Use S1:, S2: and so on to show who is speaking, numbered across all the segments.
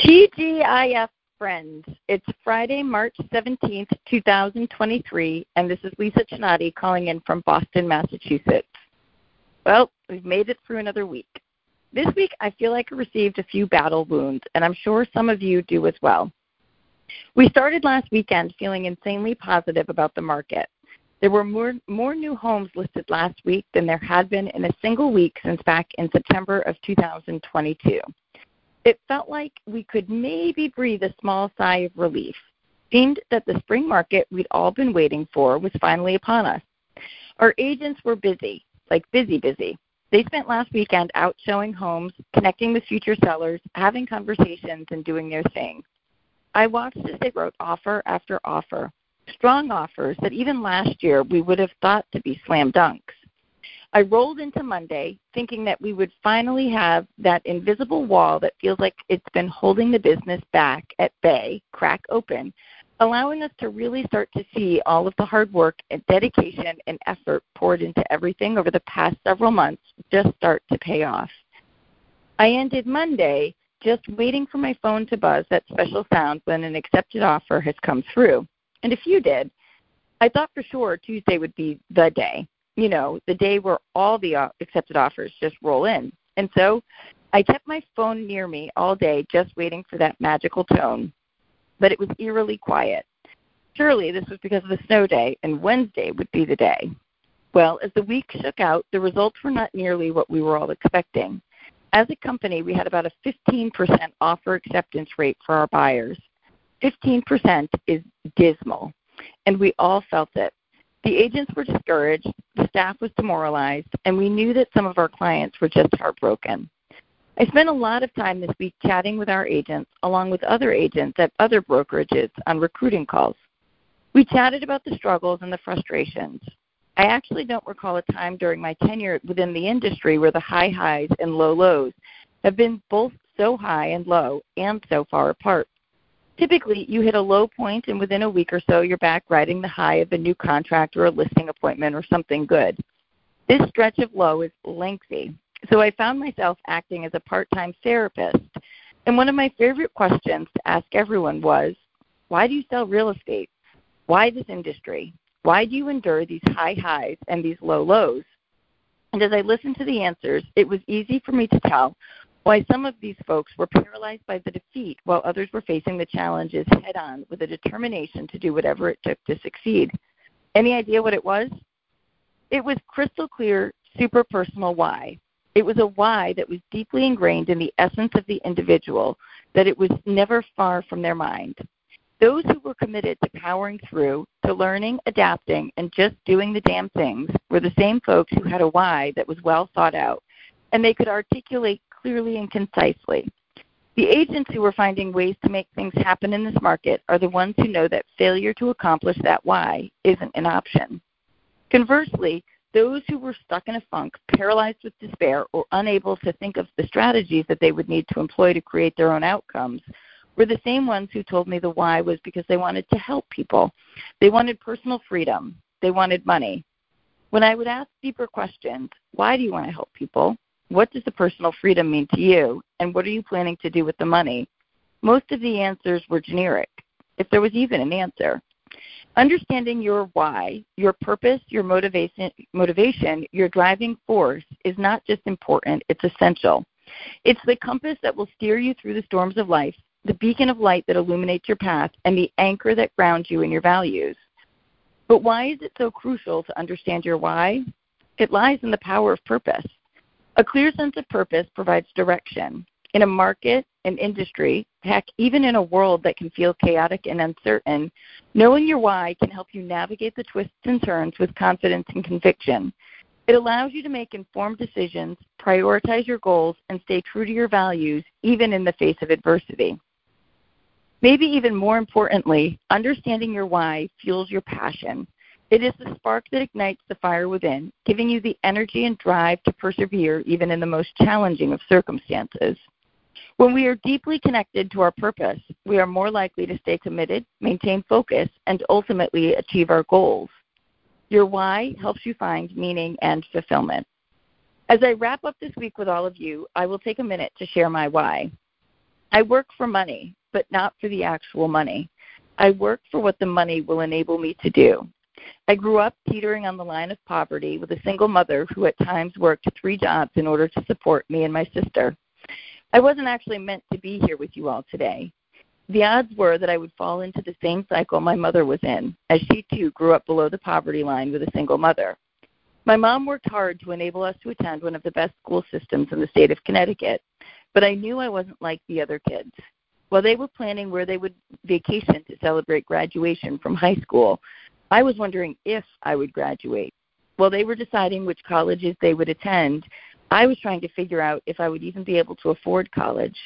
S1: TGIF friends, it's Friday, March 17th, 2023, and this is Lisa Chinatti calling in from Boston, Massachusetts. Well, we've made it through another week. This week, I feel like I received a few battle wounds, and I'm sure some of you do as well. We started last weekend feeling insanely positive about the market. There were more, more new homes listed last week than there had been in a single week since back in September of 2022 it felt like we could maybe breathe a small sigh of relief. Seemed that the spring market we'd all been waiting for was finally upon us. Our agents were busy, like busy, busy. They spent last weekend out showing homes, connecting with future sellers, having conversations, and doing their thing. I watched as they wrote offer after offer, strong offers that even last year we would have thought to be slam dunks. I rolled into Monday thinking that we would finally have that invisible wall that feels like it's been holding the business back at bay crack open, allowing us to really start to see all of the hard work and dedication and effort poured into everything over the past several months just start to pay off. I ended Monday just waiting for my phone to buzz that special sound when an accepted offer has come through. And if you did, I thought for sure Tuesday would be the day you know, the day where all the uh, accepted offers just roll in. And so I kept my phone near me all day just waiting for that magical tone. But it was eerily quiet. Surely this was because of the snow day, and Wednesday would be the day. Well, as the week shook out, the results were not nearly what we were all expecting. As a company, we had about a 15% offer acceptance rate for our buyers. 15% is dismal, and we all felt it. The agents were discouraged, the staff was demoralized, and we knew that some of our clients were just heartbroken. I spent a lot of time this week chatting with our agents, along with other agents at other brokerages on recruiting calls. We chatted about the struggles and the frustrations. I actually don't recall a time during my tenure within the industry where the high highs and low lows have been both so high and low and so far apart. Typically, you hit a low point, and within a week or so, you're back riding the high of a new contract or a listing appointment or something good. This stretch of low is lengthy, so I found myself acting as a part time therapist. And one of my favorite questions to ask everyone was why do you sell real estate? Why this industry? Why do you endure these high highs and these low lows? And as I listened to the answers, it was easy for me to tell why some of these folks were paralyzed by the defeat while others were facing the challenges head on with a determination to do whatever it took to succeed. Any idea what it was? It was crystal clear, super personal why. It was a why that was deeply ingrained in the essence of the individual, that it was never far from their mind. Those who were committed to powering through, to learning, adapting, and just doing the damn things were the same folks who had a why that was well thought out, and they could articulate clearly and concisely. The agents who are finding ways to make things happen in this market are the ones who know that failure to accomplish that why isn't an option. Conversely, those who were stuck in a funk, paralyzed with despair, or unable to think of the strategies that they would need to employ to create their own outcomes were the same ones who told me the why was because they wanted to help people. They wanted personal freedom. They wanted money. When I would ask deeper questions, why do you want to help people? What does the personal freedom mean to you? And what are you planning to do with the money? Most of the answers were generic, if there was even an answer. Understanding your why, your purpose, your motivation, motivation, your driving force is not just important, it's essential. It's the compass that will steer you through the storms of life, the beacon of light that illuminates your path, and the anchor that grounds you in your values. But why is it so crucial to understand your why? It lies in the power of purpose. A clear sense of purpose provides direction. In a market, an industry, heck, even in a world that can feel chaotic and uncertain, knowing your why can help you navigate the twists and turns with confidence and conviction. It allows you to make informed decisions, prioritize your goals, and stay true to your values, even in the face of adversity. Maybe even more importantly, understanding your why fuels your passion. It is the spark that ignites the fire within, giving you the energy and drive to persevere even in the most challenging of circumstances. When we are deeply connected to our purpose, we are more likely to stay committed, maintain focus, and ultimately achieve our goals. Your why helps you find meaning and fulfillment. As I wrap up this week with all of you, I will take a minute to share my why. I work for money, but not for the actual money. I work for what the money will enable me to do. I grew up teetering on the line of poverty with a single mother who at times worked three jobs in order to support me and my sister. I wasn't actually meant to be here with you all today. The odds were that I would fall into the same cycle my mother was in, as she too grew up below the poverty line with a single mother. My mom worked hard to enable us to attend one of the best school systems in the state of Connecticut, but I knew I wasn't like the other kids. While they were planning where they would vacation to celebrate graduation from high school, I was wondering if I would graduate. While they were deciding which colleges they would attend, I was trying to figure out if I would even be able to afford college.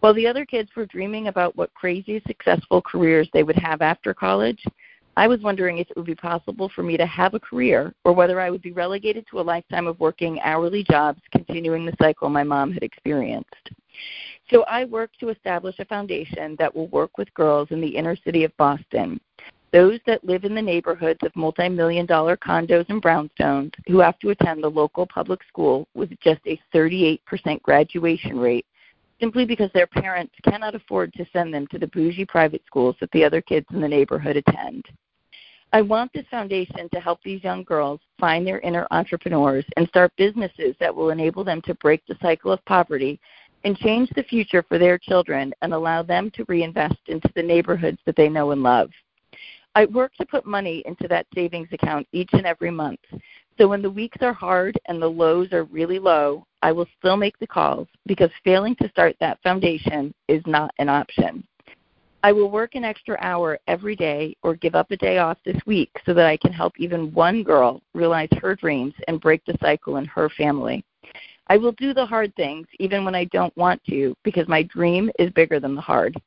S1: While the other kids were dreaming about what crazy successful careers they would have after college, I was wondering if it would be possible for me to have a career or whether I would be relegated to a lifetime of working hourly jobs, continuing the cycle my mom had experienced. So I work to establish a foundation that will work with girls in the inner city of Boston, those that live in the neighborhoods of multi-million dollar condos and brownstones who have to attend the local public school with just a 38% graduation rate simply because their parents cannot afford to send them to the bougie private schools that the other kids in the neighborhood attend. I want this foundation to help these young girls find their inner entrepreneurs and start businesses that will enable them to break the cycle of poverty and change the future for their children and allow them to reinvest into the neighborhoods that they know and love. I work to put money into that savings account each and every month. So when the weeks are hard and the lows are really low, I will still make the calls because failing to start that foundation is not an option. I will work an extra hour every day or give up a day off this week so that I can help even one girl realize her dreams and break the cycle in her family. I will do the hard things even when I don't want to because my dream is bigger than the hard.